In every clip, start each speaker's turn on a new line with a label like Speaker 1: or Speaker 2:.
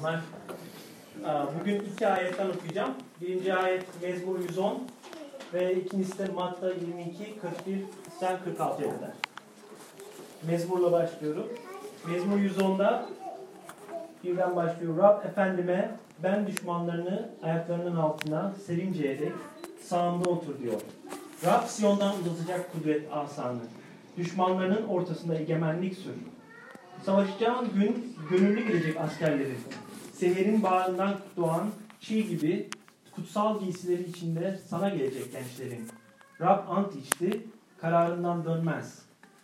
Speaker 1: Rahman. Bugün iki ayetten okuyacağım. Birinci ayet Mezmur 110 ve ikincisi de Matta 22, 41, sen 46'ya kadar. Mezmurla başlıyorum. Mezmur 110'da birden başlıyor. Rab efendime ben düşmanlarını ayaklarının altına serinceye dek sağımda otur diyor. Rab Siyon'dan uzatacak kudret asanı. Düşmanlarının ortasında egemenlik sür. Savaşacağın gün gönüllü gelecek askerlerin. Seherin bağrından doğan çiğ gibi kutsal giysileri içinde sana gelecek gençlerin. Rab ant içti, kararından dönmez.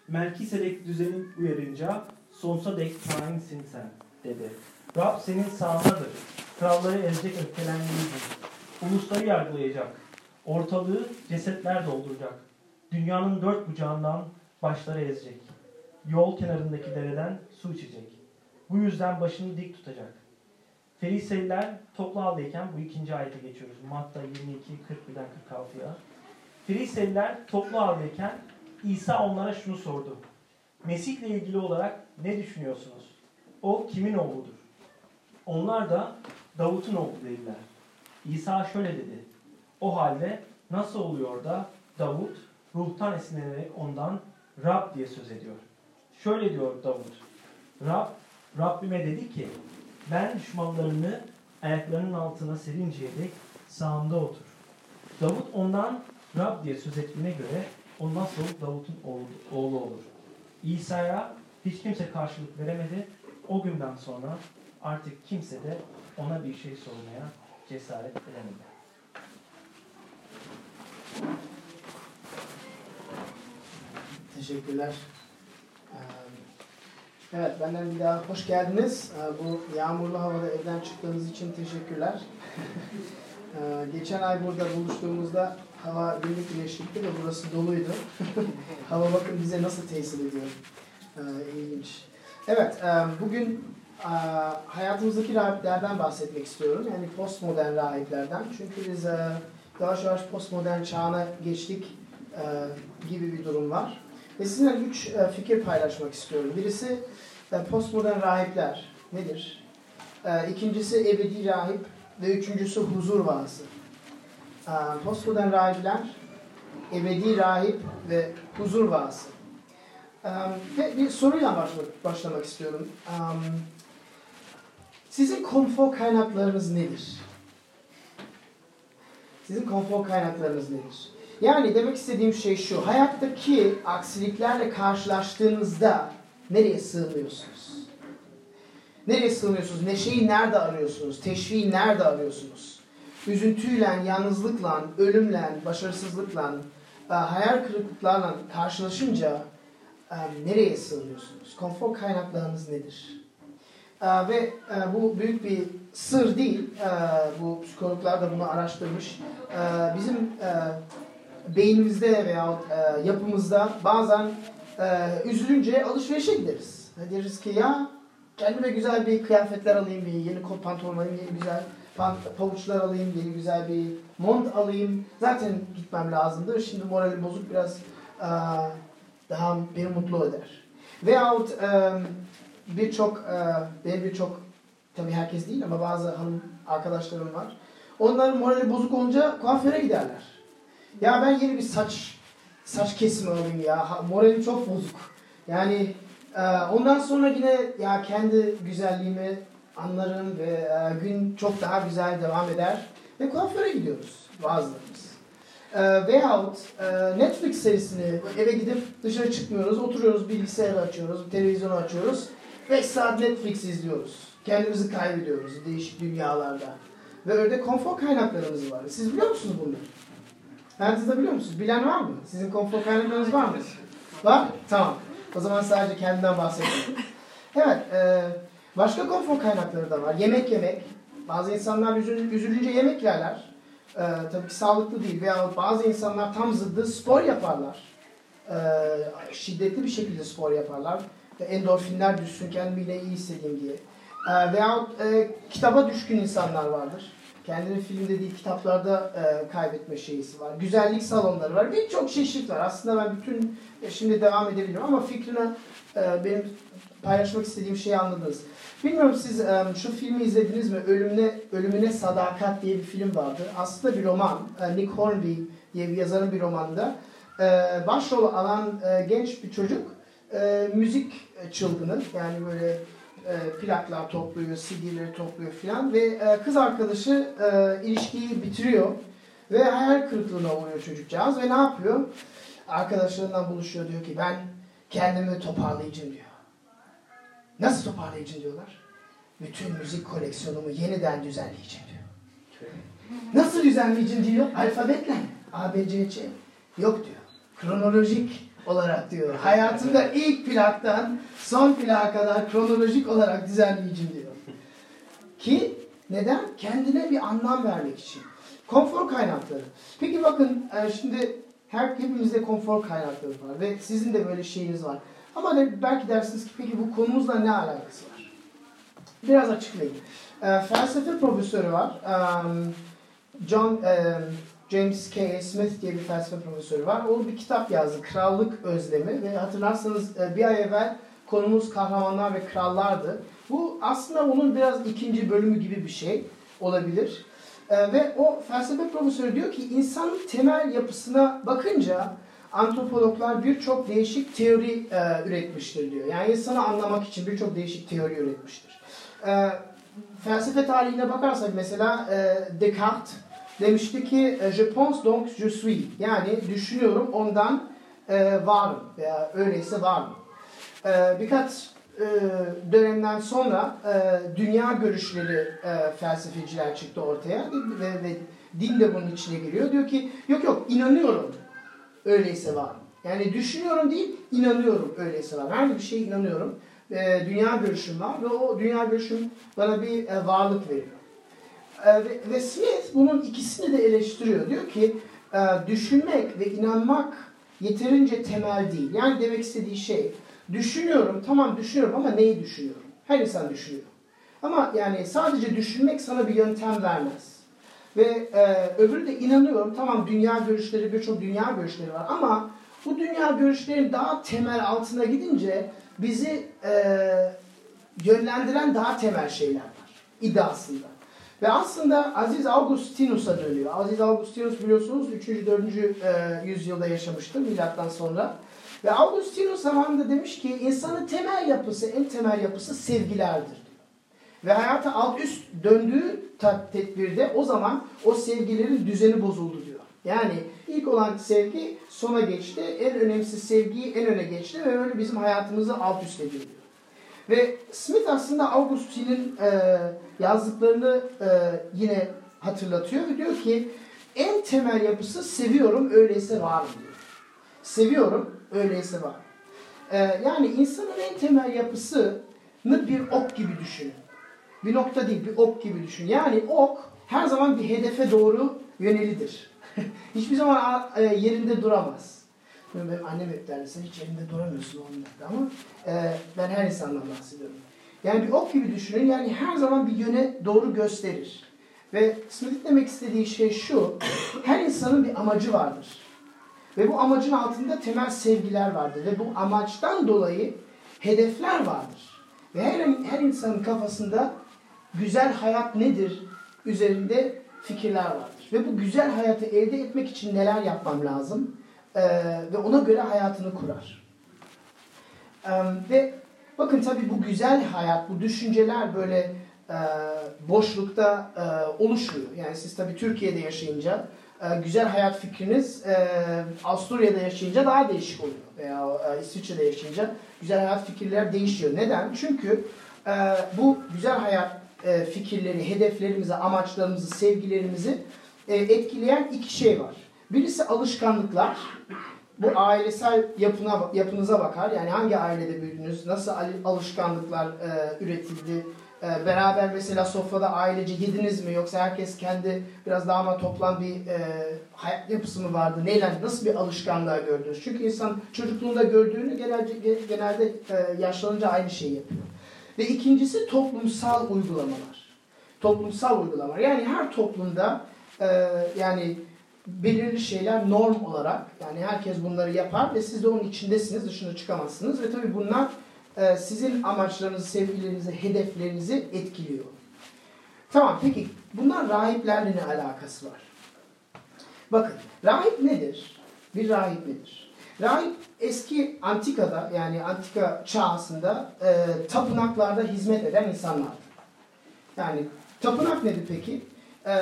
Speaker 1: Melkisedek düzenin uyarınca sonsuza dek tainsin sen dedi. Rab senin sağındadır. Kralları ezecek öfkelendiğidir. Ulusları yargılayacak. Ortalığı cesetler dolduracak. Dünyanın dört bucağından başları ezecek. Yol kenarındaki dereden su içecek. Bu yüzden başını dik tutacak. Feriseliler toplu haldeyken bu ikinci ayete geçiyoruz. Matta 22, 41'den 46'ya. Feriseliler toplu haldeyken İsa onlara şunu sordu. Mesih ile ilgili olarak ne düşünüyorsunuz? O kimin oğludur? Onlar da Davut'un oğlu dediler. İsa şöyle dedi. O halde nasıl oluyor da Davut ruhtan esinlenerek ondan Rab diye söz ediyor. Şöyle diyor Davut. Rab, Rabbime dedi ki ben düşmanlarını ayaklarının altına serinceye dek sağımda otur. Davut ondan Rab diye söz ettiğine göre o nasıl Davut'un oğlu, olur? İsa'ya hiç kimse karşılık veremedi. O günden sonra artık kimse de ona bir şey sormaya cesaret edemedi.
Speaker 2: Teşekkürler. Evet, benden bir daha hoş geldiniz. Bu yağmurlu havada evden çıktığınız için teşekkürler. Geçen ay burada buluştuğumuzda hava günlük güneşlikti ve burası doluydu. hava bakın bize nasıl tesir ediyor. İlginç. Evet, bugün hayatımızdaki rahiplerden bahsetmek istiyorum. Yani postmodern rahiplerden. Çünkü biz yavaş yavaş postmodern çağına geçtik gibi bir durum var. Ve sizinle üç e, fikir paylaşmak istiyorum. Birisi e, postmodern rahipler nedir? E, ikincisi ebedi rahip ve üçüncüsü huzur vaazı. Postmodern rahipler, ebedi rahip ve huzur vaazı. Ve bir soruyla başlamak istiyorum. Sizin konfor kaynaklarınız nedir? Sizin konfor kaynaklarınız nedir? Yani demek istediğim şey şu. Hayattaki aksiliklerle karşılaştığınızda nereye sığınıyorsunuz? Nereye sığınıyorsunuz? Neşeyi nerede arıyorsunuz? Teşviği nerede arıyorsunuz? Üzüntüyle, yalnızlıkla, ölümle, başarısızlıkla, e, hayal kırıklıklarla karşılaşınca e, nereye sığınıyorsunuz? Konfor kaynaklarınız nedir? E, ve bu büyük bir sır değil. Bu psikologlar da bunu araştırmış. Bizim beynimizde veya e, yapımızda bazen e, üzülünce alışverişe gideriz. Deriz ki ya kendime güzel bir kıyafetler alayım, bir yeni kot pantolon alayım, yeni güzel pavuçlar alayım, yeni güzel bir mont alayım. Zaten gitmem lazımdır. Şimdi moralim bozuk biraz e, daha beni mutlu eder. Veyahut e, birçok, e, benim birçok, tabii herkes değil ama bazı hanım arkadaşlarım var. Onların morali bozuk olunca kuaföre giderler. Ya ben yeni bir saç saç kesimi alayım ya. Moralim çok bozuk. Yani e, ondan sonra yine ya kendi güzelliğimi anlarım ve e, gün çok daha güzel devam eder. Ve kuaföre gidiyoruz bazılarımız. E, veyahut e, Netflix serisini eve gidip dışarı çıkmıyoruz. Oturuyoruz bilgisayarı açıyoruz, televizyonu açıyoruz. 5 saat Netflix izliyoruz. Kendimizi kaybediyoruz değişik dünyalarda. Ve öyle konfor kaynaklarımız var. Siz biliyor musunuz bunları? Herkes de biliyor musunuz? Bilen var mı? Sizin konfor kaynaklarınız var mı? Var? Tamam. O zaman sadece kendimden bahsedeyim. Evet. E, başka konfor kaynakları da var. Yemek yemek. Bazı insanlar üzül, üzülünce yemek yerler. E, tabii ki sağlıklı değil. Veya bazı insanlar tam zıddı spor yaparlar. E, şiddetli bir şekilde spor yaparlar. Ve endorfinler düşsün kendimi iyi hissedeyim diye. E, veyahut e, kitaba düşkün insanlar vardır kendini filmde değil kitaplarda e, kaybetme şeysi var. Güzellik salonları var. Birçok çeşit var. Aslında ben bütün e, şimdi devam edebilirim ama fikrine e, benim paylaşmak istediğim şeyi anladınız. Bilmiyorum siz e, şu filmi izlediniz mi? Ölümüne, Ölümüne Sadakat diye bir film vardı. Aslında bir roman. E, Nick Hornby diye bir yazarın bir romanında. E, başrol alan e, genç bir çocuk e, müzik çılgını. Yani böyle e, plaklar topluyor, CD'leri topluyor filan. Ve e, kız arkadaşı e, ilişkiyi bitiriyor. Ve hayal kırıklığına uğruyor çocukcağız. Ve ne yapıyor? Arkadaşlarından buluşuyor diyor ki ben kendimi toparlayacağım diyor. Nasıl toparlayacağım diyorlar. Bütün müzik koleksiyonumu yeniden düzenleyeceğim diyor. Nasıl düzenleyeceğim diyor. Alfabetle. A, B, C, C. Yok diyor. Kronolojik olarak diyor. Hayatımda ilk plaktan son plağa kadar kronolojik olarak düzenleyeceğim diyor. Ki neden? Kendine bir anlam vermek için. Konfor kaynakları. Peki bakın e, şimdi her hepimizde konfor kaynakları var ve sizin de böyle şeyiniz var. Ama belki dersiniz ki peki bu konumuzla ne alakası var? Biraz açıklayayım. E, felsefe profesörü var. John e, James K. Smith diye bir felsefe profesörü var. O bir kitap yazdı. Krallık Özlemi ve hatırlarsanız e, bir ay evvel konumuz kahramanlar ve krallardı. Bu aslında onun biraz ikinci bölümü gibi bir şey olabilir. E, ve o felsefe profesörü diyor ki insanın temel yapısına bakınca antropologlar birçok değişik teori e, üretmiştir diyor. Yani insanı anlamak için birçok değişik teori üretmiştir. Felsefe tarihine bakarsak mesela Descartes demişti ki e, je pense donc je suis yani düşünüyorum ondan e, varım veya öyleyse varım. E, birkaç e, dönemden sonra e, dünya görüşleri e, felsefeciler çıktı ortaya ve, ve din de bunun içine giriyor. Diyor ki yok yok inanıyorum öyleyse varım. Yani düşünüyorum değil inanıyorum öyleyse var. Her bir şeye inanıyorum. E, dünya görüşüm var ve o dünya görüşüm bana bir e, varlık veriyor. E, ve, ve Smith bunun ikisini de eleştiriyor. Diyor ki e, düşünmek ve inanmak yeterince temel değil. Yani demek istediği şey düşünüyorum tamam düşünüyorum ama neyi düşünüyorum? Her insan düşünüyor. Ama yani sadece düşünmek sana bir yöntem vermez. Ve e, öbürü de inanıyorum tamam dünya görüşleri birçok dünya görüşleri var ama bu dünya görüşlerinin daha temel altına gidince bizi e, yönlendiren daha temel şeyler var iddiasında. Ve aslında Aziz Augustinus'a dönüyor. Aziz Augustinus biliyorsunuz 3. 4. E, yüzyılda yaşamıştır milattan sonra. Ve Augustinus zamanında demiş ki insanın temel yapısı, en temel yapısı sevgilerdir. Ve hayata alt üst döndüğü tedbirde o zaman o sevgilerin düzeni bozuldu diyor. Yani ilk olan sevgi sona geçti, en önemsiz sevgiyi en öne geçti ve öyle bizim hayatımızı alt üst ediyor diyor. Ve Smith aslında Augustin'in e, yazdıklarını e, yine hatırlatıyor ve diyor ki en temel yapısı seviyorum öyleyse varım diyor. Seviyorum öyleyse var. E, yani insanın en temel yapısını bir ok gibi düşünün. Bir nokta değil bir ok gibi düşün. Yani ok her zaman bir hedefe doğru yönelidir. Hiçbir zaman e, yerinde duramaz. Benim annem hep derdi sen hiç yerinde duramıyorsun onlarda ama e, ben her insandan bahsediyorum. Yani bir ok gibi düşünün yani her zaman bir yöne doğru gösterir. Ve Smith demek istediği şey şu, her insanın bir amacı vardır. Ve bu amacın altında temel sevgiler vardır. Ve bu amaçtan dolayı hedefler vardır. Ve her, her insanın kafasında güzel hayat nedir üzerinde fikirler vardır. Ve bu güzel hayatı elde etmek için neler yapmam lazım? Ee, ve ona göre hayatını kurar. Ve bakın tabii bu güzel hayat, bu düşünceler böyle e, boşlukta e, oluşmuyor. Yani siz tabii Türkiye'de yaşayınca e, güzel hayat fikriniz e, Avusturya'da yaşayınca daha değişik oluyor. Veya e, İsviçre'de yaşayınca güzel hayat fikirler değişiyor. Neden? Çünkü bu güzel hayat fikirleri, hedeflerimizi, amaçlarımızı, sevgilerimizi etkileyen iki şey var. Birisi alışkanlıklar. Bu ailesel yapına, yapınıza bakar. Yani hangi ailede büyüdünüz, nasıl alışkanlıklar e, üretildi, e, beraber mesela sofrada ailece yediniz mi yoksa herkes kendi biraz daha ama toplam bir e, hayat yapısı mı vardı? Neyle, nasıl bir alışkanlığa gördünüz? Çünkü insan çocukluğunda gördüğünü genelde, genelde e, yaşlanınca aynı şeyi yapıyor. Ve ikincisi toplumsal uygulamalar. Toplumsal uygulamalar. Yani her toplumda e, yani belirli şeyler norm olarak yani herkes bunları yapar ve siz de onun içindesiniz, dışına çıkamazsınız ve tabii bunlar e, sizin amaçlarınızı, sevgilerinizi, hedeflerinizi etkiliyor. Tamam peki bunlar rahiplerle ne alakası var? Bakın rahip nedir? Bir rahip nedir? Rahip eski antikada yani antika çağısında e, tapınaklarda hizmet eden insanlardı. Yani tapınak nedir peki? E,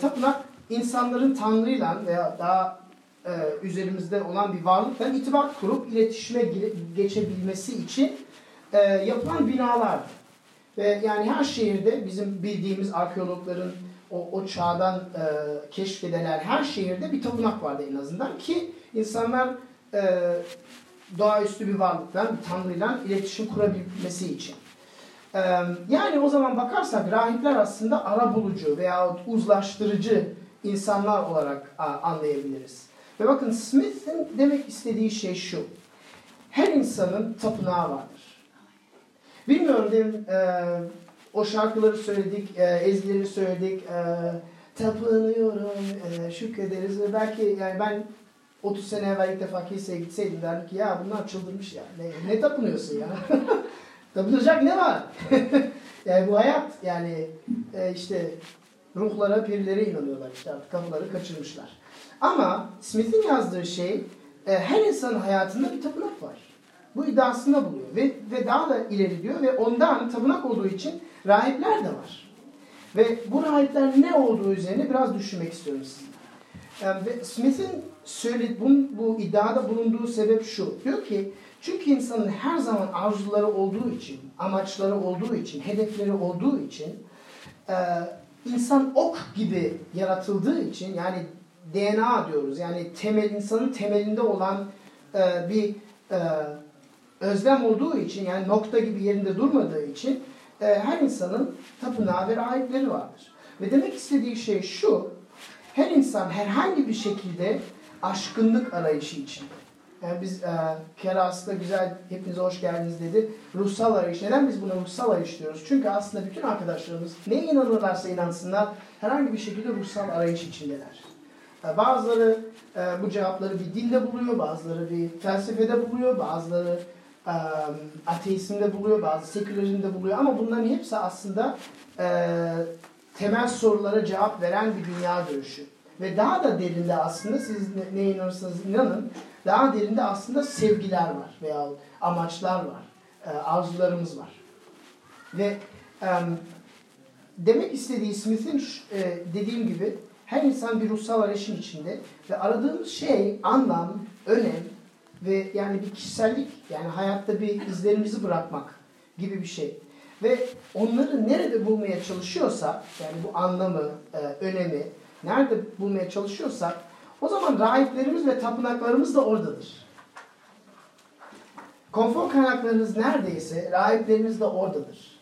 Speaker 2: tapınak insanların Tanrı'yla veya daha e, üzerimizde olan bir varlıkla itibat kurup iletişime geçebilmesi için e, yapılan binalardı. Ve yani her şehirde bizim bildiğimiz arkeologların o, o çağdan e, keşfedilen her şehirde bir tapınak vardı en azından ki insanlar e, doğaüstü bir varlıkla, bir tanrıyla iletişim kurabilmesi için. E, yani o zaman bakarsak rahipler aslında arabulucu veya uzlaştırıcı insanlar olarak anlayabiliriz. Ve bakın Smith'in demek istediği şey şu. Her insanın tapınağı vardır. Bilmiyorum demin e, o şarkıları söyledik, e, ezgileri söyledik. E, tapınıyorum, e, şükrederiz. Ve belki yani ben 30 sene evvel ilk defa kiliseye gitseydim derdim ki ya bunlar çıldırmış ya. Ne, ne tapınıyorsun ya? Tapınacak ne var? yani bu hayat yani e, işte ruhlara, pirlere inanıyorlar işte artık kafaları kaçırmışlar. Ama Smith'in yazdığı şey e, her insanın hayatında bir tapınak var. Bu iddiasında buluyor ve, ve daha da ileri diyor ve ondan tapınak olduğu için rahipler de var. Ve bu rahipler ne olduğu üzerine biraz düşünmek istiyorum sizinle. Yani ve Smith'in söyledi, bu, bu iddiada bulunduğu sebep şu. Diyor ki çünkü insanın her zaman arzuları olduğu için, amaçları olduğu için, hedefleri olduğu için e, insan ok gibi yaratıldığı için yani DNA diyoruz. Yani temel insanın temelinde olan e, bir e, özlem olduğu için yani nokta gibi yerinde durmadığı için e, her insanın tapınağı ve rahipleri vardır. Ve demek istediği şey şu. Her insan herhangi bir şekilde aşkınlık arayışı için. Yani biz e, kere aslında güzel hepinize hoş geldiniz dedi. Ruhsal arayış. Neden biz buna ruhsal arayış diyoruz? Çünkü aslında bütün arkadaşlarımız neye inanırlarsa inansınlar herhangi bir şekilde ruhsal arayış içindeler. E, Bazıları e, bu cevapları bir dinde buluyor, bazıları bir felsefede buluyor, bazıları e, ateizmde buluyor, bazı sekülerizmde buluyor. Ama bunların hepsi aslında e, temel sorulara cevap veren bir dünya görüşü. Ve daha da derinde aslında siz ne, neye inanırsanız inanın, daha derinde aslında sevgiler var veya amaçlar var, e, arzularımız var. Ve e, demek istediği Smith'in e, dediğim gibi her insan bir ruhsal arayışın içinde ve aradığımız şey anlam, önem ve yani bir kişisellik yani hayatta bir izlerimizi bırakmak gibi bir şey. Ve onları nerede bulmaya çalışıyorsak yani bu anlamı, e, önemi nerede bulmaya çalışıyorsak o zaman rahiplerimiz ve tapınaklarımız da oradadır. Konfor kaynaklarınız neredeyse rahipleriniz de oradadır.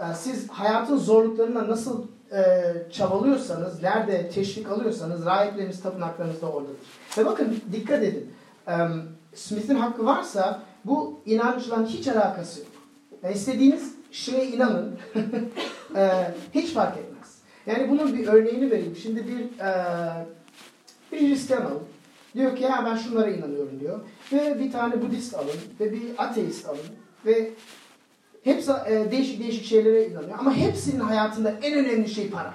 Speaker 2: Ee, Siz hayatın zorluklarına nasıl e, çabalıyorsanız, nerede teşvik alıyorsanız rahipleriniz, tapınaklarınız da oradadır. Ve bakın dikkat edin. Smith'in hakkı varsa bu inançla hiç alakası yok. Yani istediğiniz şeye inanın. Ee, hiç fark etmez. Yani bunun bir örneğini vereyim. Şimdi bir e, bir Hristiyan alın. Diyor ki ya ben şunlara inanıyorum diyor. Ve bir tane Budist alın ve bir ateist alın ve hepsi e, değişik değişik şeylere inanıyor. Ama hepsinin hayatında en önemli şey para.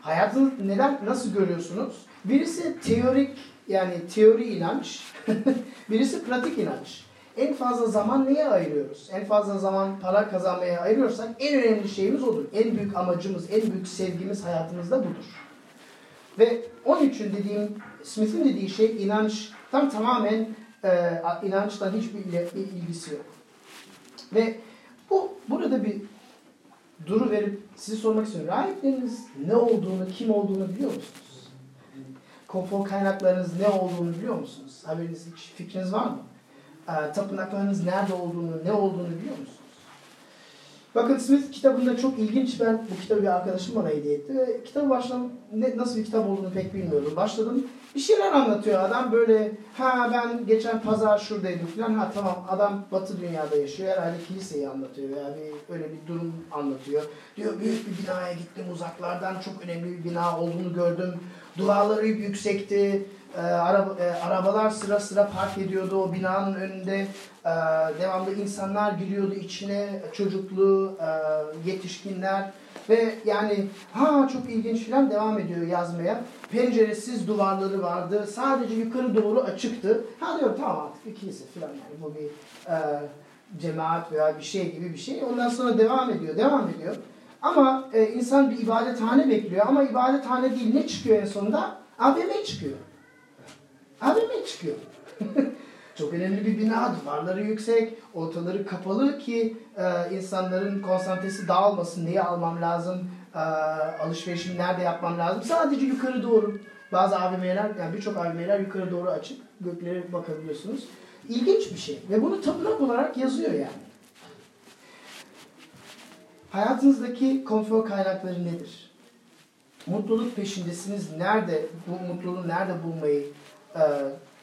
Speaker 2: Hayatını neden nasıl görüyorsunuz? Birisi teorik yani teori inanç, birisi pratik inanç. En fazla zaman neye ayırıyoruz? En fazla zaman para kazanmaya ayırıyorsak en önemli şeyimiz odur. En büyük amacımız, en büyük sevgimiz hayatımızda budur. Ve onun için dediğim, Smith'in dediği şey inançtan tamamen e, inançtan hiçbir ilgisi yok. Ve bu burada bir duru verip size sormak istiyorum. Rahipleriniz ne olduğunu, kim olduğunu biliyor musunuz? Konfor kaynaklarınız ne olduğunu biliyor musunuz? Haberiniz, hiç fikriniz var mı? E, tapınaklarınız nerede olduğunu, ne olduğunu biliyor musunuz? Bakın Smith kitabında çok ilginç. Ben bu kitabı bir arkadaşım bana hediye etti. Kitabı başlam ne, nasıl bir kitap olduğunu pek bilmiyorum. Başladım. Bir şeyler anlatıyor adam böyle. Ha ben geçen pazar şuradaydım falan. Ha tamam adam batı dünyada yaşıyor. Herhalde kiliseyi anlatıyor veya bir, öyle bir durum anlatıyor. Diyor büyük bir binaya gittim uzaklardan çok önemli bir bina olduğunu gördüm. Duvarları yüksekti. E, araba, e, arabalar sıra sıra park ediyordu o binanın önünde. E, devamlı insanlar giriyordu içine, çocuklu, e, yetişkinler. Ve yani ha çok ilginç falan devam ediyor yazmaya. Penceresiz duvarları vardı. Sadece yukarı doğru açıktı. Ha diyorum tamam artık bir kilise falan yani bu bir e, cemaat veya bir şey gibi bir şey. Ondan sonra devam ediyor, devam ediyor. Ama e, insan bir ibadethane bekliyor ama ibadethane değil ne çıkıyor en sonunda? AVM çıkıyor. AVM çıkıyor. Çok önemli bir bina, duvarları yüksek, ortaları kapalı ki e, insanların konsantresi dağılmasın. Neyi almam lazım, e, alışverişimi nerede yapmam lazım? Sadece yukarı doğru. Bazı AVM'ler, yani birçok AVM'ler yukarı doğru açık. Göklere bakabiliyorsunuz. İlginç bir şey. Ve bunu tapınak olarak yazıyor yani. Hayatınızdaki konfor kaynakları nedir? Mutluluk peşindesiniz. Nerede, bu mutluluğu nerede bulmayı e,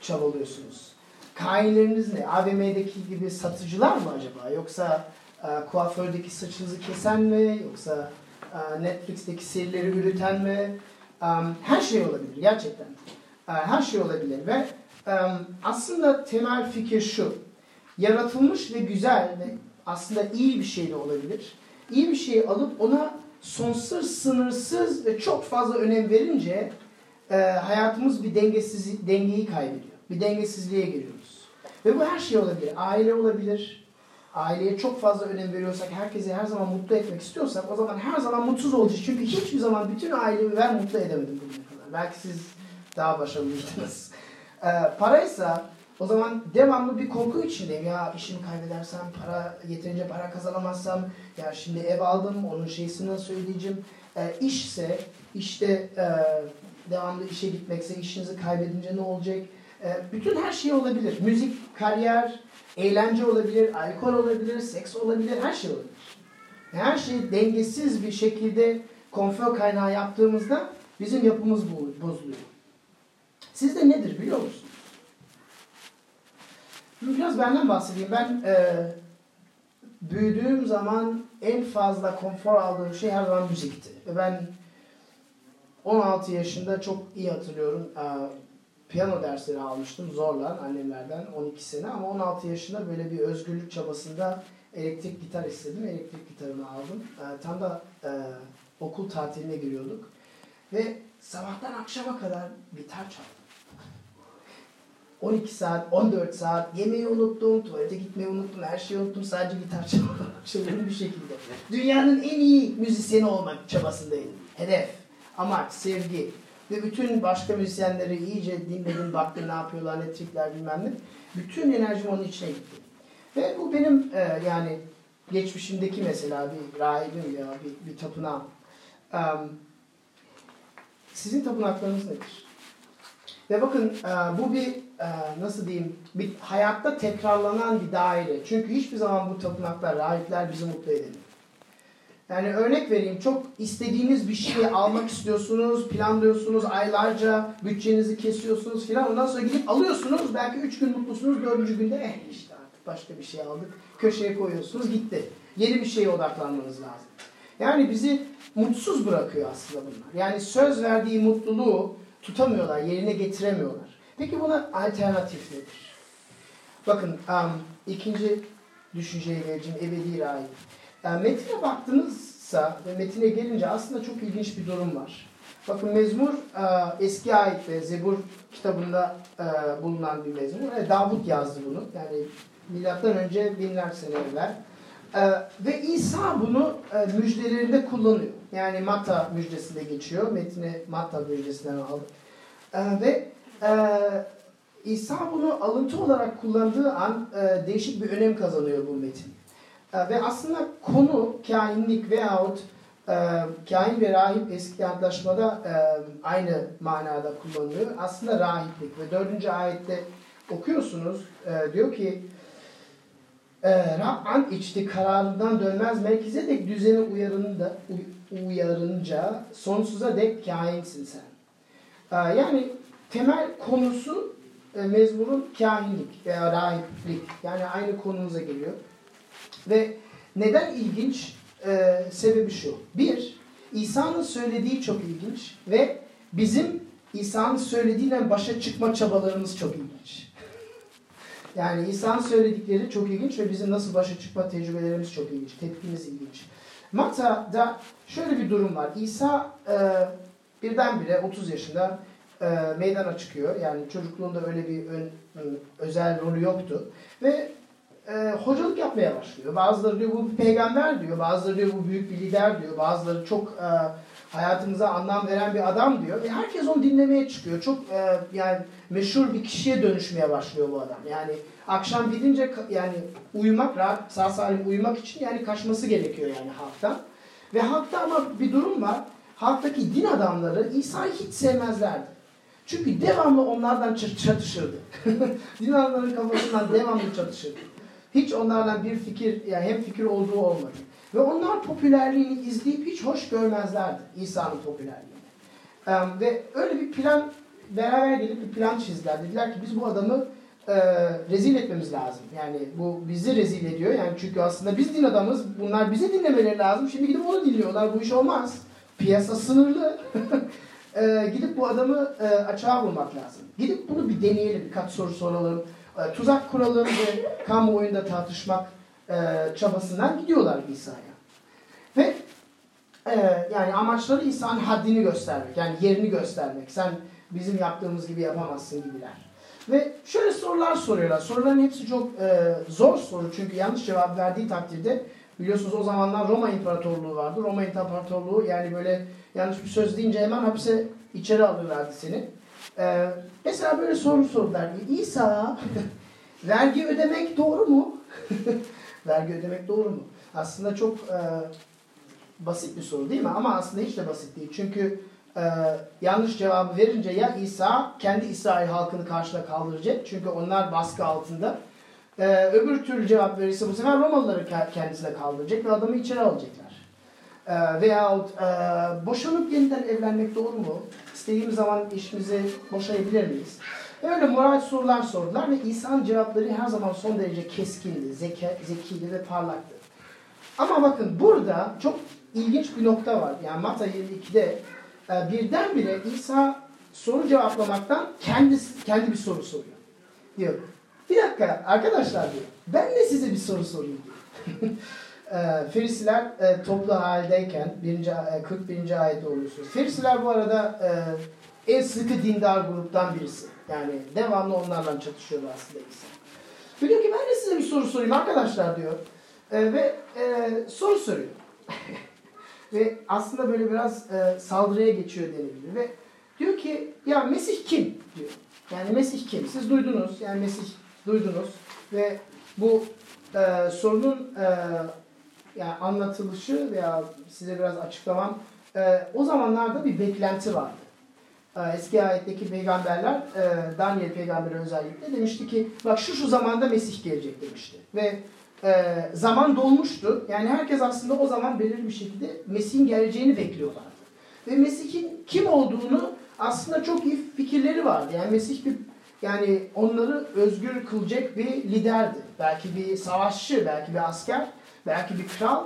Speaker 2: çabalıyorsunuz? Kainleriniz ne? AVM'deki gibi satıcılar mı acaba? Yoksa e, kuafördeki saçınızı kesen mi? Yoksa e, Netflix'teki serileri üreten mi? E, her şey olabilir gerçekten. E, her şey olabilir ve e, aslında temel fikir şu. Yaratılmış ve güzel ve aslında iyi bir şey de olabilir. İyi bir şey alıp ona sonsuz, sınırsız ve çok fazla önem verince e, hayatımız bir dengesiz dengeyi kaybediyor. Bir dengesizliğe giriyoruz. Ve bu her şey olabilir. Aile olabilir. Aileye çok fazla önem veriyorsak, herkesi her zaman mutlu etmek istiyorsak o zaman her zaman mutsuz olacağız. Çünkü hiçbir zaman bütün ailemi ben mutlu edemedim bugüne kadar. Belki siz daha başarılıydınız. E, paraysa o zaman devamlı bir korku içindeyim. Ya işimi kaybedersem, para yeterince para kazanamazsam, ya şimdi ev aldım, onun şeysini nasıl ödeyeceğim. E, işse, işte e, devamlı işe gitmekse, işinizi kaybedince ne olacak? E, bütün her şey olabilir. Müzik, kariyer, eğlence olabilir, alkol olabilir, seks olabilir, her şey olabilir. Her şey dengesiz bir şekilde konfor kaynağı yaptığımızda bizim yapımız bozuluyor. Sizde nedir biliyor musunuz? Biraz benden bahsedeyim. Ben e, büyüdüğüm zaman en fazla konfor aldığım şey her zaman müzikti. Ben 16 yaşında çok iyi hatırlıyorum. E, piyano dersleri almıştım zorla annemlerden 12 sene ama 16 yaşında böyle bir özgürlük çabasında elektrik gitar istedim. Elektrik gitarımı aldım. E, tam da e, okul tatiline giriyorduk. Ve sabahtan akşama kadar gitar çaldım. 12 saat, 14 saat yemeği unuttum, tuvalete gitmeyi unuttum, her şeyi unuttum. Sadece gitar çaldım bir şekilde. Dünyanın en iyi müzisyeni olmak çabasındaydım. Hedef, amaç, sevgi. Ve bütün başka müzisyenleri iyice dinledim, baktım ne yapıyorlar, ne trikler bilmem ne. Bütün enerjim onun içine gitti. Ve bu benim e, yani geçmişimdeki mesela bir rahibim ya bir, bir tapınağım. Um, sizin tapınaklarınız nedir? Ve bakın bu bir nasıl diyeyim bir hayatta tekrarlanan bir daire. Çünkü hiçbir zaman bu tapınaklar, rahipler bizi mutlu edemiyor. Yani örnek vereyim çok istediğiniz bir şeyi almak istiyorsunuz, planlıyorsunuz, aylarca bütçenizi kesiyorsunuz filan. Ondan sonra gidip alıyorsunuz, belki üç gün mutlusunuz, dördüncü günde eh işte artık başka bir şey aldık. Köşeye koyuyorsunuz, gitti. Yeni bir şeye odaklanmanız lazım. Yani bizi mutsuz bırakıyor aslında bunlar. Yani söz verdiği mutluluğu tutamıyorlar, yerine getiremiyorlar. Peki buna alternatif nedir? Bakın um, ikinci düşünceye geleceğim ebedi rahip. Yani metine baktığınızsa ve metine gelince aslında çok ilginç bir durum var. Bakın mezmur uh, eski ait ve Zebur kitabında uh, bulunan bir mezmur. Yani Davut yazdı bunu. Yani milattan önce binler sene evvel. Uh, ve İsa bunu müjdelerinde kullanıyor. Yani Matta müjdesinde geçiyor. Metni Matta müjdesinden aldı. Ee, ve e, İsa bunu alıntı olarak kullandığı an e, değişik bir önem kazanıyor bu metin. E, ve aslında konu kainlik veyahut e, kain ve rahip eski antlaşmada e, aynı manada kullanılıyor. Aslında rahiplik ve dördüncü ayette okuyorsunuz e, diyor ki e, Rab an içti kararından dönmez Melkizedek düzeni uyarında, uyarınca sonsuza dek kainsin sen. Ee, yani temel konusu e, mezmurun kahinlik veya rahiplik. Yani aynı konumuza geliyor. Ve neden ilginç? Ee, sebebi şu. Bir, İsa'nın söylediği çok ilginç ve bizim İsa'nın söylediğiyle başa çıkma çabalarımız çok ilginç. Yani İsa'nın söyledikleri çok ilginç ve bizim nasıl başa çıkma tecrübelerimiz çok ilginç. Tepkimiz ilginç. Matta'da şöyle bir durum var. İsa e, birdenbire 30 yaşında e, meydana çıkıyor. Yani çocukluğunda öyle bir ön, özel rolü yoktu. Ve e, hocalık yapmaya başlıyor. Bazıları diyor bu bir peygamber diyor. Bazıları diyor bu büyük bir lider diyor. Bazıları çok e, hayatımıza anlam veren bir adam diyor. Ve herkes onu dinlemeye çıkıyor. Çok e, yani meşhur bir kişiye dönüşmeye başlıyor bu adam. Yani akşam gidince yani uyumak, rahat, sağ salim uyumak için yani kaçması gerekiyor yani halktan. Ve halkta ama bir durum var. Halktaki din adamları İsa'yı hiç sevmezlerdi. Çünkü devamlı onlardan çatışırdı. din adamların kafasından devamlı çatışırdı. Hiç onlardan bir fikir, yani hem fikir olduğu olmadı. Ve onlar popülerliğini izleyip hiç hoş görmezlerdi İsa'nın popülerliğini. Em, ve öyle bir plan, beraber gelip bir plan çizdiler. Dediler ki biz bu adamı e, rezil etmemiz lazım. Yani bu bizi rezil ediyor. Yani çünkü aslında biz din adamız. Bunlar bizi dinlemeleri lazım. Şimdi gidip onu dinliyorlar. Bu iş olmaz. Piyasa sınırlı. e, gidip bu adamı e, açığa vurmak lazım. Gidip bunu bir deneyelim. Birkaç soru soralım. E, tuzak kuralım ve kamuoyunda tartışmak e, çabasından gidiyorlar İsa'ya. Ve e, yani amaçları İsa'nın haddini göstermek. Yani yerini göstermek. Sen bizim yaptığımız gibi yapamazsın gibiler. Ve şöyle sorular soruyorlar. Soruların hepsi çok e, zor soru. Çünkü yanlış cevap verdiği takdirde biliyorsunuz o zamanlar Roma İmparatorluğu vardı. Roma İmparatorluğu yani böyle yanlış bir söz deyince hemen hapse içeri alıyorlardı seni. E, mesela böyle soru sordular. İsa vergi ödemek doğru mu? vergi ödemek doğru mu? Aslında çok e, basit bir soru değil mi? Ama aslında hiç de basit değil. Çünkü e, yanlış cevabı verince ya İsa kendi İsrail halkını karşına kaldıracak. Çünkü onlar baskı altında. E, öbür türlü cevap verirse bu sefer Romalıları ke- kendisine kaldıracak ve adamı içeri alacaklar. E, veyahut e, boşanıp yeniden evlenmek doğru mu? İstediğimiz zaman eşimizi boşayabilir miyiz? Öyle moral sorular sordular ve İsa'nın cevapları her zaman son derece keskindi, zeka, zekiydi ve parlaktı. Ama bakın burada çok ilginç bir nokta var. Yani Matta 22'de e, birdenbire İsa soru cevaplamaktan kendisi, kendi bir soru soruyor. Diyor. Bir dakika arkadaşlar diyor. Ben de size bir soru sorayım diyor. e, Ferisiler e, toplu haldeyken birinci, e, 41. ayette oluyorsunuz. Ferisiler bu arada e, en sıkı dindar gruptan birisi. Yani devamlı onlarla çatışıyordu aslında İsa. Diyor ki ben de size bir soru sorayım arkadaşlar diyor. E, ve e, soru soruyor. ve aslında böyle biraz e, saldırıya geçiyor denebilir. Ve diyor ki ya Mesih kim diyor. Yani Mesih kim? Siz duydunuz. Yani Mesih duydunuz. Ve bu e, sorunun e, yani anlatılışı veya size biraz açıklamam e, o zamanlarda bir beklenti vardı. E, eski ayetteki peygamberler, e, Daniel peygamberi özellikle demişti ki bak şu şu zamanda Mesih gelecek demişti. Ve e, zaman dolmuştu. Yani herkes aslında o zaman belirli bir şekilde Mesih'in geleceğini bekliyorlardı. Ve Mesih'in kim olduğunu aslında çok iyi fikirleri vardı. Yani Mesih bir yani onları özgür kılacak bir liderdi. Belki bir savaşçı, belki bir asker, belki bir kral.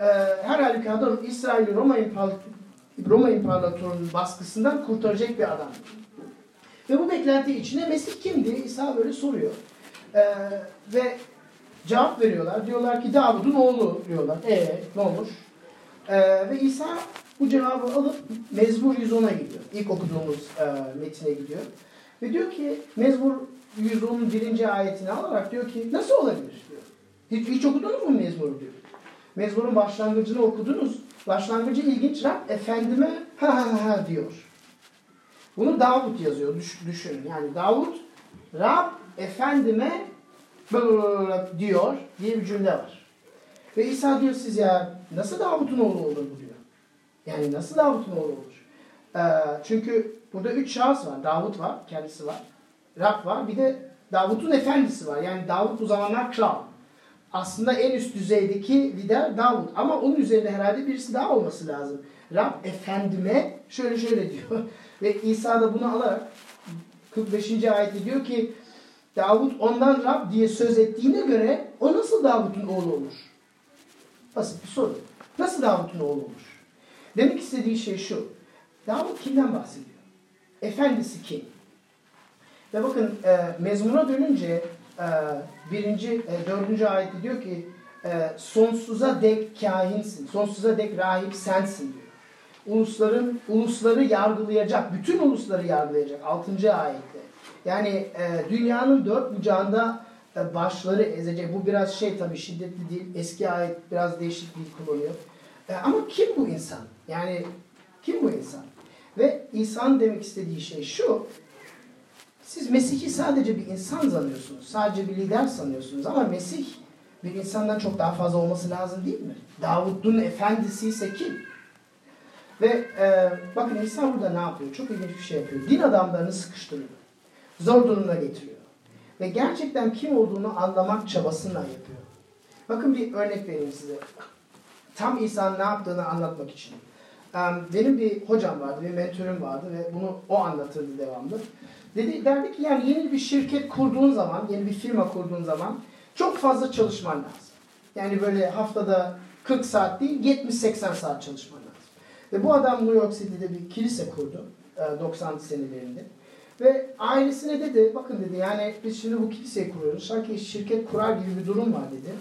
Speaker 2: Ee, her halükarda İsrail'i Roma, İmpar Roma İmparatorluğu'nun baskısından kurtaracak bir adam. Ve bu beklenti içine Mesih kimdi? İsa böyle soruyor. Ee, ve cevap veriyorlar. Diyorlar ki Davud'un oğlu diyorlar. E ne olur? Ee, ve İsa bu cevabı alıp Mezmur 110'a gidiyor. İlk okuduğumuz e, metine gidiyor. Ve diyor ki Mezmur 110'un birinci ayetini alarak diyor ki nasıl olabilir. Hiç, hiç okudunuz mu Mezmur'u diyor. Mezmur'un başlangıcını okudunuz. Başlangıcı ilginç. Rab efendime ha ha ha diyor. Bunu Davut yazıyor. Düş, düşünün. Yani Davut Rab efendime diyor diye bir cümle var. Ve İsa diyor siz ya nasıl Davut'un oğlu olur bu diyor. Yani nasıl Davut'un oğlu olur? Ee, çünkü burada üç şahıs var. Davut var, kendisi var. Rab var. Bir de Davut'un efendisi var. Yani Davut bu zamanlar kral. Aslında en üst düzeydeki lider Davut. Ama onun üzerinde herhalde birisi daha olması lazım. Rab efendime şöyle şöyle diyor. Ve İsa da bunu alarak 45. ayette diyor ki Davut ondan Rab diye söz ettiğine göre o nasıl Davut'un oğlu olur? Basit bir soru. Nasıl Davut'un oğlu olur? Demek istediği şey şu. Davut kimden bahsediyor? efendisi kim? Ve bakın e, mezmuna dönünce birinci, e, dördüncü ayette diyor ki e, sonsuza dek kahinsin, sonsuza dek rahip sensin diyor. Ulusların, ulusları yargılayacak, bütün ulusları yargılayacak. Altıncı ayette. Yani e, dünyanın dört bucağında e, başları ezecek. Bu biraz şey tabii şiddetli değil. Eski ayet biraz değişik bir kullanıyor. E, ama kim bu insan? Yani kim bu insan? Ve İsa'nın demek istediği şey şu. Siz Mesih'i sadece bir insan sanıyorsunuz. Sadece bir lider sanıyorsunuz. Ama Mesih bir insandan çok daha fazla olması lazım değil mi? Davud'un efendisi ise kim? Ve e, bakın İsa burada ne yapıyor? Çok ilginç bir şey yapıyor. Din adamlarını sıkıştırıyor. Zor durumuna getiriyor. Ve gerçekten kim olduğunu anlamak çabasıyla yapıyor. Bakın bir örnek vereyim size. Tam İsa'nın ne yaptığını anlatmak için. Benim bir hocam vardı, bir mentörüm vardı ve bunu o anlatırdı devamlı. Dedi, derdi ki yani yeni bir şirket kurduğun zaman, yeni bir firma kurduğun zaman çok fazla çalışman lazım. Yani böyle haftada 40 saat değil 70-80 saat çalışman lazım. Ve bu adam New York City'de bir kilise kurdu 90 senelerinde. Ve ailesine dedi, bakın dedi yani biz şimdi bu kiliseyi kuruyoruz. Sanki şirket kurar gibi bir durum var dedi.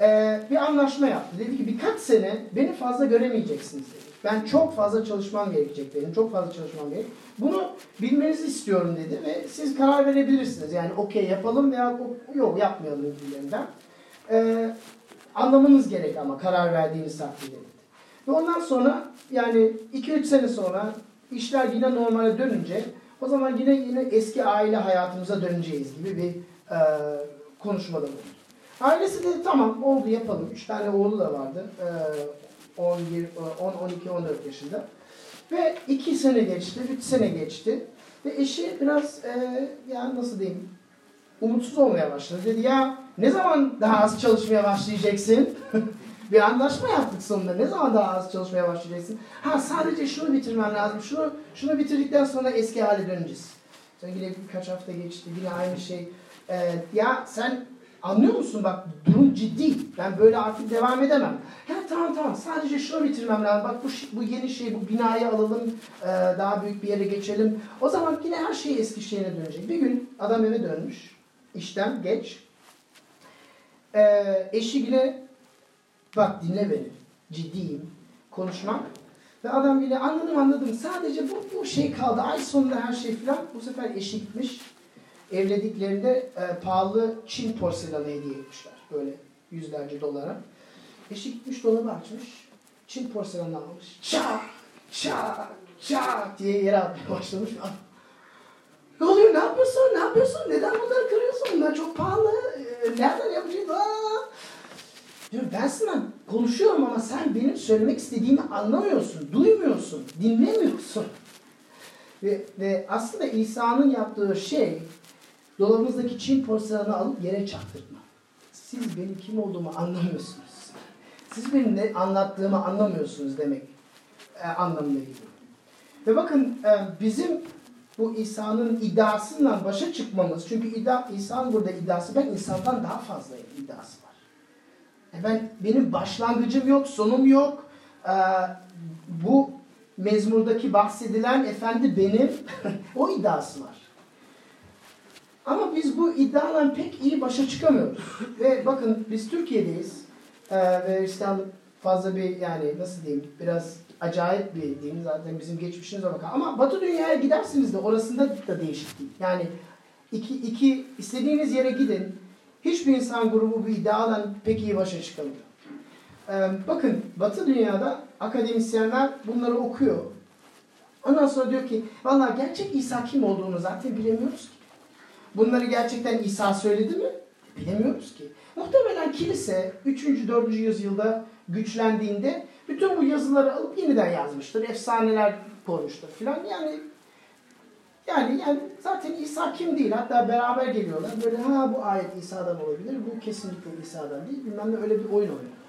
Speaker 2: Ee, bir anlaşma yaptı. Dedi ki birkaç sene beni fazla göremeyeceksiniz dedi. Ben çok fazla çalışmam gerekecek benim. Çok fazla çalışmam gerek. Bunu bilmenizi istiyorum dedi ve siz karar verebilirsiniz. Yani okey yapalım veya yok yapmayalım gibilerinden. Ee, anlamanız gerek ama karar verdiğiniz takdirde. Ve ondan sonra yani 2-3 sene sonra işler yine normale dönünce o zaman yine yine eski aile hayatımıza döneceğiz gibi bir e, konuşmada bulundu. Ailesi dedi tamam oldu yapalım. Üç tane oğlu da vardı. E, 10, 10, 12, 14 yaşında. Ve iki sene geçti, üç sene geçti. Ve eşi biraz e, yani nasıl diyeyim umutsuz olmaya başladı. Dedi ya ne zaman daha az çalışmaya başlayacaksın? bir anlaşma yaptık sonunda. Ne zaman daha az çalışmaya başlayacaksın? Ha sadece şunu bitirmen lazım. Şunu şunu bitirdikten sonra eski hale döneceğiz. Sonra yine birkaç hafta geçti. Yine aynı şey. Ee, ya sen anlıyor musun bak durum ciddi. Ben böyle artık devam edemem. Ya tamam tamam sadece şunu bitirmem lazım. Bak bu, bu yeni şey bu binayı alalım. E, daha büyük bir yere geçelim. O zaman yine her şey eski şeyine dönecek. Bir gün adam eve dönmüş. işten geç. Ee, eşi yine Bak dinle beni. Ciddiyim. Konuşmak. Ve adam yine anladım anladım. Sadece bu, bu şey kaldı. Ay sonunda her şey filan. Bu sefer eşi gitmiş. Evlediklerinde e, pahalı Çin porselanı hediye etmişler. Böyle yüzlerce dolara. Eşi gitmiş dolabı açmış. Çin porselanı almış. Çak, çak, çak diye yere atmaya başlamış. Ne oluyor? Ne yapıyorsun? Ne yapıyorsun? Neden bunları kırıyorsun? Bunlar çok pahalı. Ee, nereden yapacaksın? Diyor ben sana konuşuyorum ama sen benim söylemek istediğimi anlamıyorsun, duymuyorsun, dinlemiyorsun. Ve, ve aslında İsa'nın yaptığı şey dolabımızdaki Çin porselanı alıp yere çaktırma. Siz benim kim olduğumu anlamıyorsunuz. Siz benim ne anlattığımı anlamıyorsunuz demek e, anlamına geliyor. Ve bakın e, bizim bu İsa'nın iddiasından başa çıkmamız, çünkü iddia, İsa'nın burada iddiası ben insandan daha fazla iddiası var. E ben benim başlangıcım yok, sonum yok. Ee, bu mezmurdaki bahsedilen efendi benim. o iddiası var. Ama biz bu iddiadan pek iyi başa çıkamıyoruz. ve bakın biz Türkiye'deyiz. Ee, ve işte fazla bir yani nasıl diyeyim biraz acayip bir diyeyim zaten bizim geçmişimize bakar. Ama Batı dünyaya gidersiniz de orasında da değişik değil. Yani iki, iki istediğiniz yere gidin hiçbir insan grubu bu iddiadan pek iyi başa çıkamıyor. Ee, bakın Batı dünyada akademisyenler bunları okuyor. Ondan sonra diyor ki valla gerçek İsa kim olduğunu zaten bilemiyoruz. Bunları gerçekten İsa söyledi mi? Bilemiyoruz ki. Muhtemelen kilise 3. 4. yüzyılda güçlendiğinde bütün bu yazıları alıp yeniden yazmıştır. Efsaneler koymuştur filan. Yani yani, yani zaten İsa kim değil. Hatta beraber geliyorlar. Böyle ha bu ayet İsa'dan olabilir. Bu kesinlikle İsa'dan değil. Bilmem ne öyle bir oyun oynuyorlar.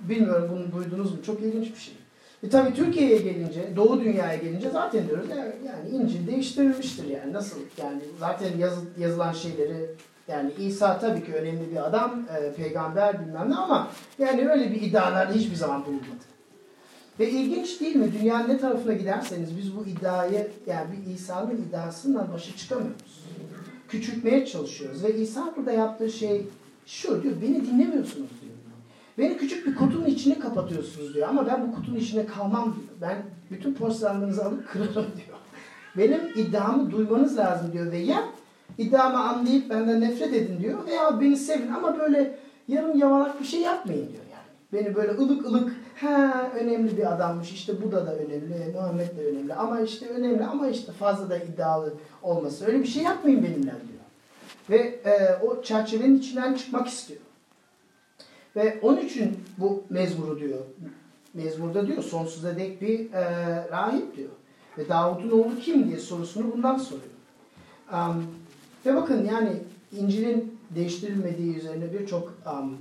Speaker 2: Bilmiyorum bunu duydunuz mu? Çok ilginç bir şey. E tabi Türkiye'ye gelince, Doğu dünyaya gelince zaten diyoruz yani İncil değiştirilmiştir yani nasıl yani zaten yazı, yazılan şeyleri yani İsa tabii ki önemli bir adam, e, peygamber bilmem ne ama yani öyle bir iddialarda hiçbir zaman bulunmadı. Ve ilginç değil mi? Dünyanın ne tarafına giderseniz biz bu iddiayı yani bir İsa'nın iddiasından başa çıkamıyoruz. Küçültmeye çalışıyoruz. Ve İsa burada yaptığı şey şu diyor, beni dinlemiyorsunuz diyor. Beni küçük bir kutunun içine kapatıyorsunuz diyor. Ama ben bu kutunun içine kalmam diyor. Ben bütün porselenlerinizi alıp kırarım diyor. Benim iddiamı duymanız lazım diyor. Ve ya iddiamı anlayıp benden nefret edin diyor. Veya beni sevin ama böyle yarım yamalak bir şey yapmayın diyor yani. Beni böyle ılık ılık ha önemli bir adammış işte bu da da önemli Muhammed de önemli ama işte önemli ama işte fazla da iddialı olması öyle bir şey yapmayın benimle diyor. Ve e, o çerçevenin içinden çıkmak istiyor. Ve onun için bu mezmuru diyor. Mezmurda diyor sonsuza dek bir e, rahip diyor. Ve Davut'un oğlu kim diye sorusunu bundan soruyor. Um, ve bakın yani İncil'in değiştirilmediği üzerine birçok um,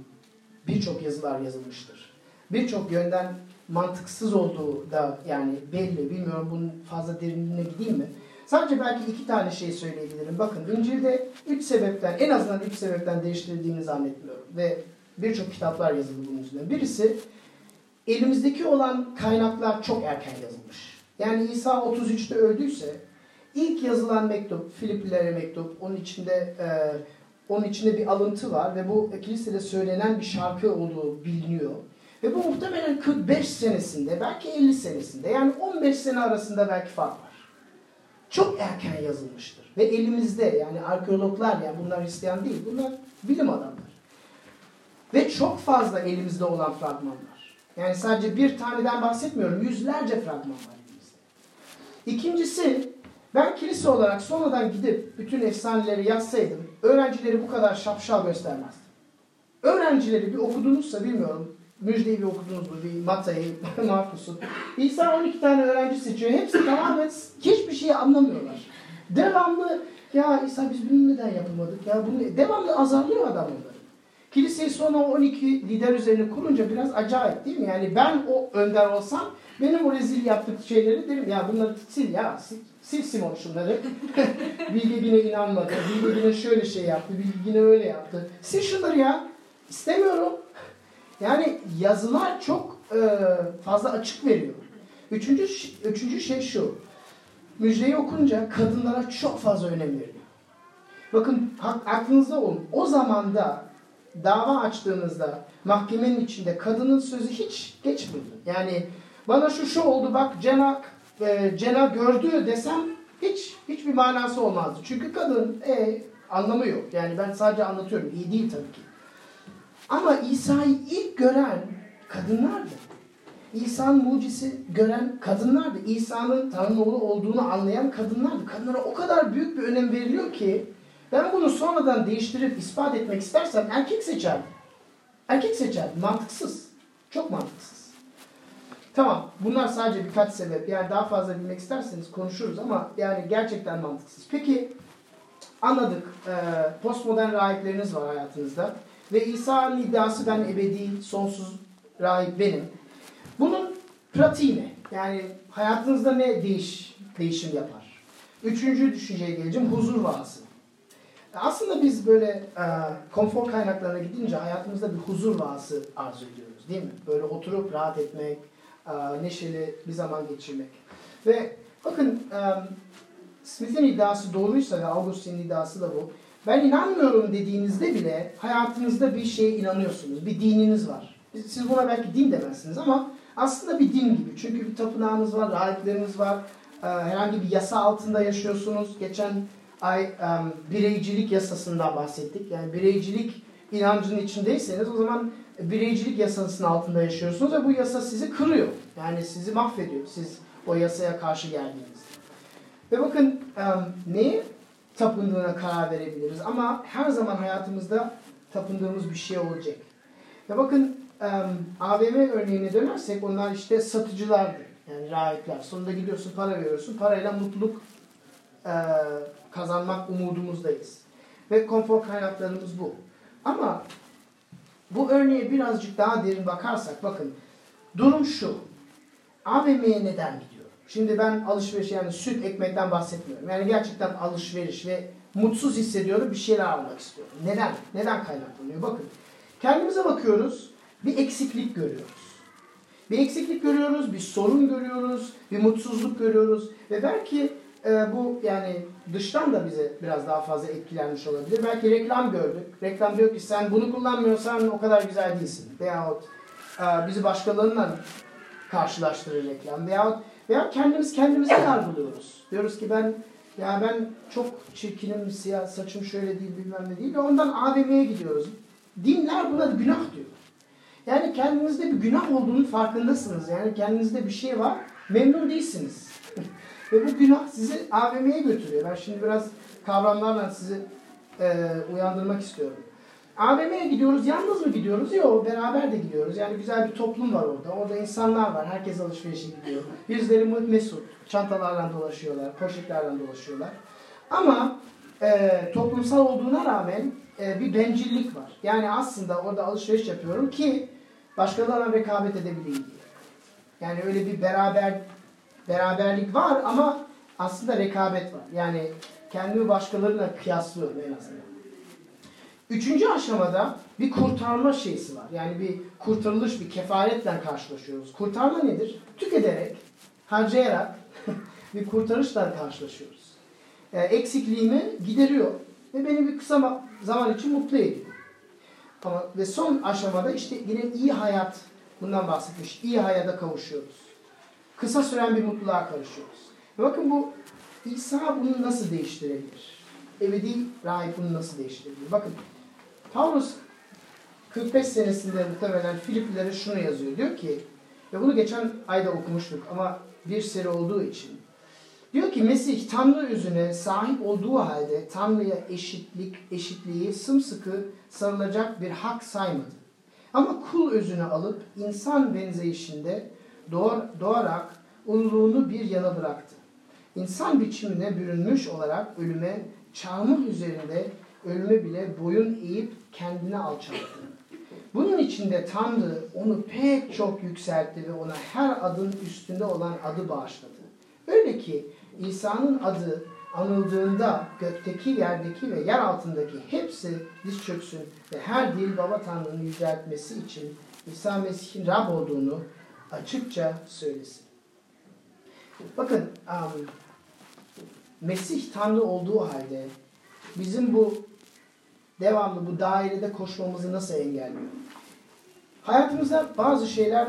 Speaker 2: birçok yazılar yazılmıştır. Birçok yönden mantıksız olduğu da yani belli. Bilmiyorum bunun fazla derinliğine gideyim mi? Sadece belki iki tane şey söyleyebilirim. Bakın İncil'de üç sebepten, en azından üç sebepten değiştirildiğini zannetmiyorum. Ve birçok kitaplar yazıldı bunun üzerine. Birisi elimizdeki olan kaynaklar çok erken yazılmış. Yani İsa 33'te öldüyse ilk yazılan mektup, Filiplilere mektup, onun içinde e, onun içinde bir alıntı var ve bu kilisede söylenen bir şarkı olduğu biliniyor. Ve bu muhtemelen 45 senesinde, belki 50 senesinde, yani 15 sene arasında belki fark var. Çok erken yazılmıştır. Ve elimizde yani arkeologlar, yani bunlar Hristiyan değil, bunlar bilim adamları. Ve çok fazla elimizde olan fragmanlar. Yani sadece bir taneden bahsetmiyorum, yüzlerce fragman var elimizde. İkincisi, ben kilise olarak sonradan gidip bütün efsaneleri yazsaydım, öğrencileri bu kadar şapşal göstermezdim. Öğrencileri bir okudunuzsa bilmiyorum, Müjdeyi bir okudunuz mu? Bir Mata'yı, Markus'u. İsa 12 tane öğrenci seçiyor. Hepsi tamamen hiçbir şeyi anlamıyorlar. Devamlı ya İsa biz bunu neden yapamadık? Ya bunu devamlı azarlıyor adam onları. Kiliseyi sonra 12 lider üzerine kurunca biraz acayip değil mi? Yani ben o önder olsam benim o rezil yaptığı şeyleri derim ya bunları sil ya sil, sil şunları. Bilge inanmadı. Bilge şöyle şey yaptı. Bilge öyle yaptı. Sil şunları ya. İstemiyorum. Yani yazılar çok e, fazla açık veriyor. Üçüncü, üçüncü şey şu. Müjdeyi okunca kadınlara çok fazla önem veriliyor. Bakın aklınızda olun. O zamanda dava açtığınızda mahkemenin içinde kadının sözü hiç geçmiyordu. Yani bana şu şu oldu bak Cena, e, Cena gördü desem hiç hiçbir manası olmazdı. Çünkü kadın e, anlamı yok. Yani ben sadece anlatıyorum. İyi değil tabii ki. Ama İsa'yı ilk gören kadınlardı. İsa'nın mucisi gören kadınlardı. İsa'nın Tanrı'nın oğlu olduğunu anlayan kadınlardı. Kadınlara o kadar büyük bir önem veriliyor ki ben bunu sonradan değiştirip ispat etmek istersem erkek seçerdim. Erkek seçerdim. Mantıksız. Çok mantıksız. Tamam. Bunlar sadece birkaç sebep. Yani daha fazla bilmek isterseniz konuşuruz ama yani gerçekten mantıksız. Peki anladık. Ee, postmodern rahipleriniz var hayatınızda. Ve İsa'nın iddiası ben ebedi, sonsuz rahip benim. Bunun pratiği ne? Yani hayatınızda ne değiş, değişim yapar? Üçüncü düşünceye geleceğim. Huzur vaazı. Aslında biz böyle e, konfor kaynaklarına gidince hayatımızda bir huzur vaazı arzu ediyoruz değil mi? Böyle oturup rahat etmek, e, neşeli bir zaman geçirmek. Ve bakın e, Smith'in iddiası doğruysa ve Augustin'in iddiası da bu ben inanmıyorum dediğinizde bile hayatınızda bir şeye inanıyorsunuz. Bir dininiz var. Siz buna belki din demezsiniz ama aslında bir din gibi. Çünkü bir tapınağınız var, rahipleriniz var. Ee, herhangi bir yasa altında yaşıyorsunuz. Geçen ay um, bireycilik yasasından bahsettik. Yani bireycilik inancının içindeyseniz o zaman bireycilik yasasının altında yaşıyorsunuz ve bu yasa sizi kırıyor. Yani sizi mahvediyor siz o yasaya karşı geldiğinizde. Ve bakın um, neyi tapındığına karar verebiliriz. Ama her zaman hayatımızda tapındığımız bir şey olacak. Ya bakın AVM örneğine dönersek onlar işte satıcılardır. Yani rahipler. Sonunda gidiyorsun para veriyorsun. Parayla mutluluk kazanmak umudumuzdayız. Ve konfor kaynaklarımız bu. Ama bu örneğe birazcık daha derin bakarsak bakın durum şu. AVM'ye neden gidiyor? Şimdi ben alışveriş yani süt ekmekten bahsetmiyorum. Yani gerçekten alışveriş ve mutsuz hissediyorum bir şeyler almak istiyorum. Neden? Neden kaynaklanıyor? Bakın kendimize bakıyoruz bir eksiklik görüyoruz. Bir eksiklik görüyoruz, bir sorun görüyoruz, bir mutsuzluk görüyoruz ve belki e, bu yani dıştan da bize biraz daha fazla etkilenmiş olabilir. Belki reklam gördük. Reklam diyor ki sen bunu kullanmıyorsan o kadar güzel değilsin. Veyahut e, bizi başkalarından karşılaştırır reklam. Veyahut, veyahut kendimiz kendimize yargılıyoruz. Diyoruz ki ben ya ben çok çirkinim, siyah saçım şöyle değil bilmem ne değil ondan AVM'ye gidiyoruz. Dinler buna günah diyor. Yani kendinizde bir günah olduğunun farkındasınız. Yani kendinizde bir şey var, memnun değilsiniz. Ve bu günah sizi AVM'ye götürüyor. Ben şimdi biraz kavramlarla sizi e, uyandırmak istiyorum. AVM'ye gidiyoruz, yalnız mı gidiyoruz? Yok, beraber de gidiyoruz. Yani güzel bir toplum var orada. Orada insanlar var, herkes alışverişe gidiyor. Bizleri mesut, çantalarla dolaşıyorlar, poşetlerle dolaşıyorlar. Ama e, toplumsal olduğuna rağmen e, bir bencillik var. Yani aslında orada alışveriş yapıyorum ki başkalarına rekabet edebileyim diye. Yani öyle bir beraber beraberlik var ama aslında rekabet var. Yani kendimi başkalarıyla kıyaslıyorum en azından. Üçüncü aşamada bir kurtarma şeysi var. Yani bir kurtarılış, bir kefaretle karşılaşıyoruz. Kurtarma nedir? Tükederek, harcayarak bir kurtarışla karşılaşıyoruz. E, eksikliğimi gideriyor ve beni bir kısa zaman için mutlu ediyor. Ama ve son aşamada işte yine iyi hayat bundan bahsetmiş. İyi hayata kavuşuyoruz. Kısa süren bir mutluluğa karışıyoruz. Bakın bu İsa bunu nasıl değiştirebilir? Ebedi rahip bunu nasıl değiştirebilir? Bakın Paulus 45 senesinde muhtemelen Filiplilere şunu yazıyor. Diyor ki ve bunu geçen ayda okumuştuk ama bir seri olduğu için. Diyor ki Mesih Tanrı yüzüne sahip olduğu halde Tanrı'ya eşitlik, eşitliği sımsıkı sarılacak bir hak saymadı. Ama kul özünü alıp insan benzeyişinde doğar, doğarak ululuğunu bir yana bıraktı. İnsan biçimine bürünmüş olarak ölüme, çarmıh üzerinde ölüme bile boyun eğip kendini alçalttı. Bunun içinde Tanrı onu pek çok yükseltti ve ona her adın üstünde olan adı bağışladı. Öyle ki İsa'nın adı anıldığında gökteki, yerdeki ve yer altındaki hepsi diz çöksün ve her dil Baba Tanrı'nın yüceltmesi için İsa Mesih'in Rab olduğunu açıkça söylesin. Bakın um, Mesih Tanrı olduğu halde bizim bu devamlı bu dairede koşmamızı nasıl engelliyor? Hayatımızda bazı şeyler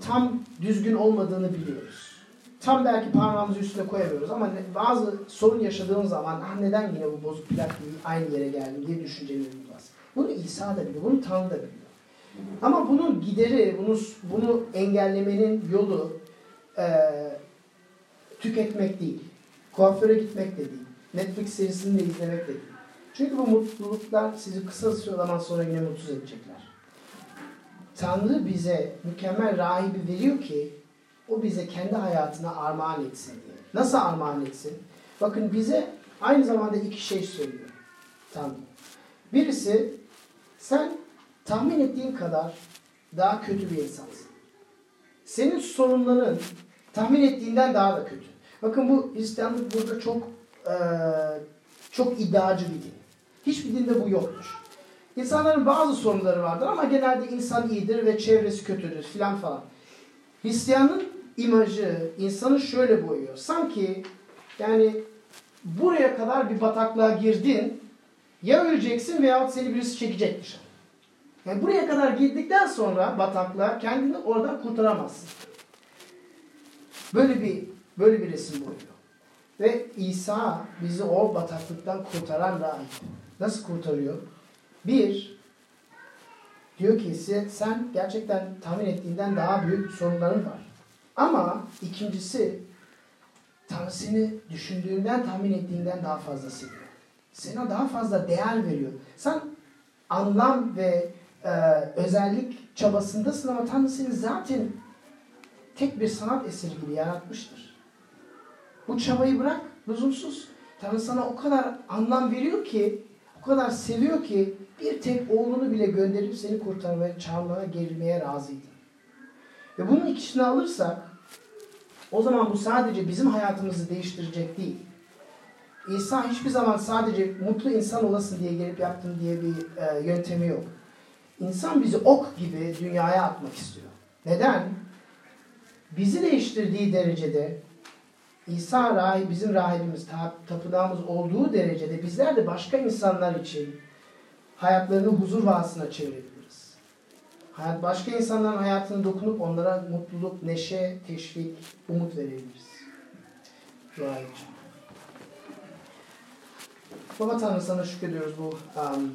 Speaker 2: tam düzgün olmadığını biliyoruz. Tam belki parmağımızı üstüne koyamıyoruz ama bazı sorun yaşadığımız zaman ah neden yine bu bozuk plak aynı yere geldim diye düşüncelerimiz var. Bunu İsa da biliyor, bunu Tanrı da biliyor. Ama bunun gideri, bunu, bunu engellemenin yolu e, tüketmek değil. Kuaföre gitmek de değil. Netflix serisini de izlemek de değil. Çünkü bu mutluluklar sizi kısa zaman sonra yine mutsuz edecekler. Tanrı bize mükemmel rahibi veriyor ki o bize kendi hayatına armağan etsin diye. Nasıl armağan etsin? Bakın bize aynı zamanda iki şey söylüyor. Tanrı. Birisi sen tahmin ettiğin kadar daha kötü bir insansın. Senin sorunların tahmin ettiğinden daha da kötü. Bakın bu Hristiyanlık burada çok e, çok iddiacı bir din. Hiçbir dinde bu yoktur. İnsanların bazı sorunları vardır ama genelde insan iyidir ve çevresi kötüdür filan falan. Hristiyanın imajı insanı şöyle boyuyor. Sanki yani buraya kadar bir bataklığa girdin ya öleceksin veyahut seni birisi çekecek dışarı. Yani buraya kadar girdikten sonra bataklığa kendini oradan kurtaramazsın. Böyle bir böyle bir resim boyuyor. Ve İsa bizi o bataklıktan kurtaran rahip. Nasıl kurtarıyor? Bir, diyor ki sen gerçekten tahmin ettiğinden daha büyük sorunların var. Ama ikincisi Tanrı seni düşündüğünden, tahmin ettiğinden daha fazla seviyor. Sana daha fazla değer veriyor. Sen anlam ve e, özellik çabasındasın ama Tanrı seni zaten tek bir sanat eseri gibi yaratmıştır. Bu çabayı bırak, lüzumsuz. Tanrı sana o kadar anlam veriyor ki, o kadar seviyor ki bir tek oğlunu bile gönderip seni kurtarmaya, çağırmaya, gerilmeye razıydı. Ve bunun ikisini alırsak o zaman bu sadece bizim hayatımızı değiştirecek değil. İsa hiçbir zaman sadece mutlu insan olasın diye gelip yaptım diye bir e, yöntemi yok. İnsan bizi ok gibi dünyaya atmak istiyor. Neden? bizi değiştirdiği derecede İsa rahip, bizim rahibimiz, ta- tapınağımız olduğu derecede bizler de başka insanlar için hayatlarını huzur vaasına çevirebiliriz. Hayat, başka insanların hayatına dokunup onlara mutluluk, neşe, teşvik, umut verebiliriz. Dua edeceğim. Baba Tanrı sana şükrediyoruz bu um,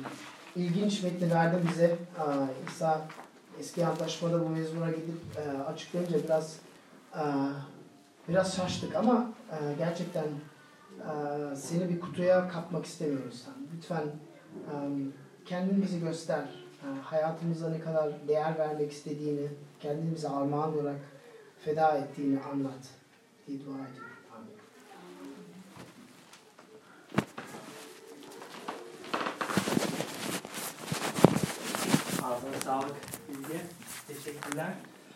Speaker 2: ilginç metni verdin bize. İsa eski antlaşmada bu mezmura gidip uh, açıklayınca biraz uh, biraz şaştık ama uh, gerçekten seni bir kutuya kapmak istemiyoruz. Lütfen kendini bizi göster. Hayatımıza ne kadar değer vermek istediğini, kendini bize armağan olarak feda ettiğini anlat diye dua ediyorum.
Speaker 1: Ağzına sağlık Bilge. Teşekkürler.